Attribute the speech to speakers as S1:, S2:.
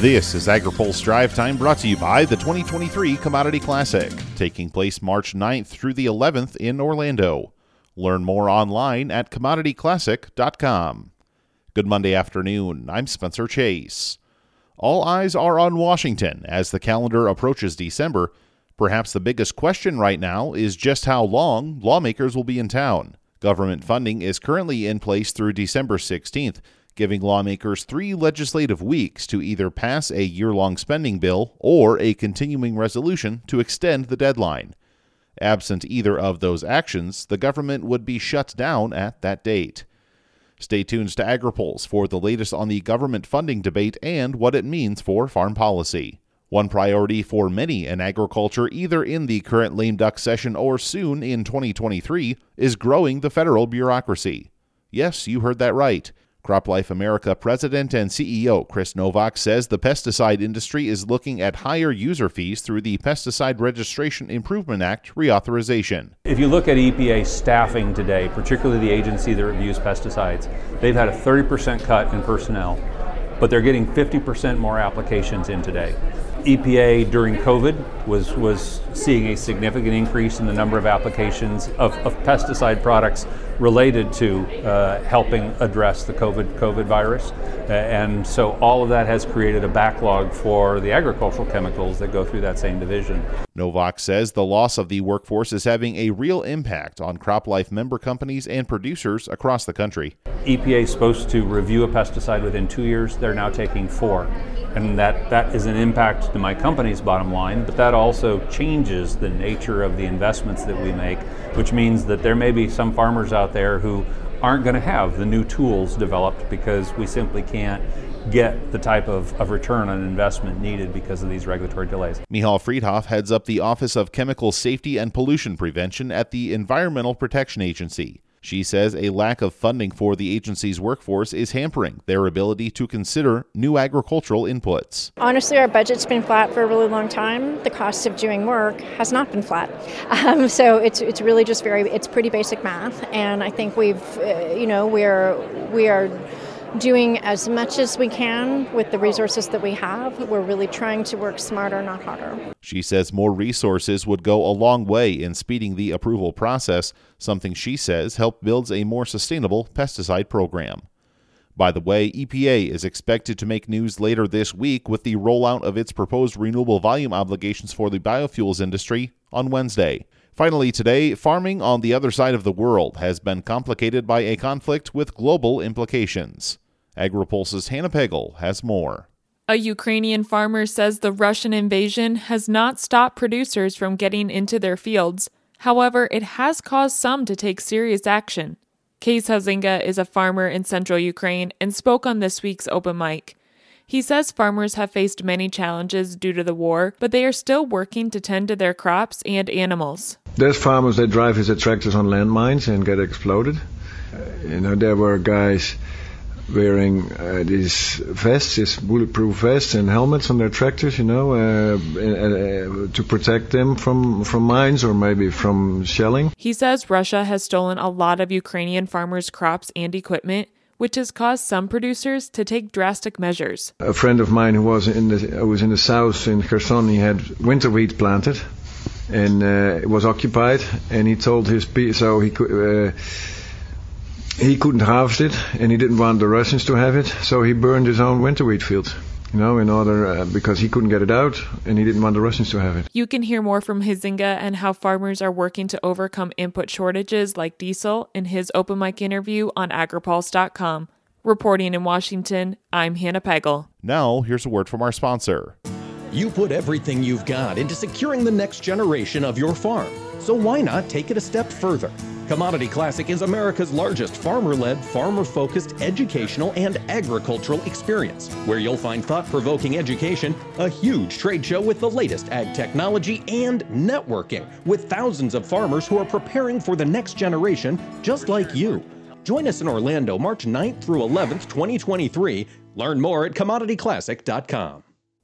S1: This is AgriPulse Drive Time brought to you by the 2023 Commodity Classic, taking place March 9th through the 11th in Orlando. Learn more online at commodityclassic.com. Good Monday afternoon. I'm Spencer Chase. All eyes are on Washington as the calendar approaches December. Perhaps the biggest question right now is just how long lawmakers will be in town. Government funding is currently in place through December 16th giving lawmakers three legislative weeks to either pass a year long spending bill or a continuing resolution to extend the deadline. Absent either of those actions, the government would be shut down at that date. Stay tuned to AgriPulse for the latest on the government funding debate and what it means for farm policy. One priority for many in agriculture, either in the current lame duck session or soon in 2023, is growing the federal bureaucracy. Yes, you heard that right. CropLife America president and CEO Chris Novak says the pesticide industry is looking at higher user fees through the Pesticide Registration Improvement Act reauthorization.
S2: If you look at EPA staffing today, particularly the agency that reviews pesticides, they've had a 30% cut in personnel, but they're getting 50% more applications in today. EPA during COVID was, was seeing a significant increase in the number of applications of, of pesticide products related to uh, helping address the COVID, COVID virus. Uh, and so all of that has created a backlog for the agricultural chemicals that go through that same division.
S1: Novak says the loss of the workforce is having a real impact on CropLife member companies and producers across the country.
S2: EPA is supposed to review a pesticide within two years. They're now taking four. And that, that is an impact to my company's bottom line, but that also changes the nature of the investments that we make, which means that there may be some farmers out there who aren't going to have the new tools developed because we simply can't get the type of, of return on investment needed because of these regulatory delays.
S1: Michal Freedhoff heads up the Office of Chemical Safety and Pollution Prevention at the Environmental Protection Agency. She says a lack of funding for the agency's workforce is hampering their ability to consider new agricultural inputs.
S3: Honestly, our budget's been flat for a really long time. The cost of doing work has not been flat. Um, so it's it's really just very it's pretty basic math, and I think we've uh, you know we're we are doing as much as we can with the resources that we have. We're really trying to work smarter, not harder.
S1: She says more resources would go a long way in speeding the approval process, something she says help builds a more sustainable pesticide program. By the way, EPA is expected to make news later this week with the rollout of its proposed renewable volume obligations for the biofuels industry on Wednesday. Finally, today, farming on the other side of the world has been complicated by a conflict with global implications. AgriPulse's Hannah Pegel has more.
S4: A Ukrainian farmer says the Russian invasion has not stopped producers from getting into their fields. However, it has caused some to take serious action. Kees Huizinga is a farmer in central Ukraine and spoke on this week's open mic. He says farmers have faced many challenges due to the war, but they are still working to tend to their crops and animals.
S5: There's farmers that drive his tractors on landmines and get exploded. Uh, you know, there were guys wearing uh, these vests, these bulletproof vests and helmets on their tractors, you know, uh, uh, to protect them from, from mines or maybe from shelling.
S4: He says Russia has stolen a lot of Ukrainian farmers' crops and equipment which has caused some producers to take drastic measures.
S5: A friend of mine who was in the who was in the south in Kherson, he had winter wheat planted, and uh, it was occupied, and he told his people, so he could. Uh, he couldn't harvest it, and he didn't want the Russians to have it, so he burned his own winter wheat field you know, in order uh, because he couldn't get it out and he didn't want the Russians to have it.
S4: You can hear more from Huizinga and how farmers are working to overcome input shortages like diesel in his open mic interview on agripulse.com. Reporting in Washington, I'm Hannah Pegel.
S1: Now, here's a word from our sponsor.
S6: You put everything you've got into securing the next generation of your farm. So why not take it a step further? Commodity Classic is America's largest farmer led, farmer focused educational and agricultural experience, where you'll find thought provoking education, a huge trade show with the latest ag technology, and networking with thousands of farmers who are preparing for the next generation just like you. Join us in Orlando March 9th through 11th, 2023. Learn more at commodityclassic.com.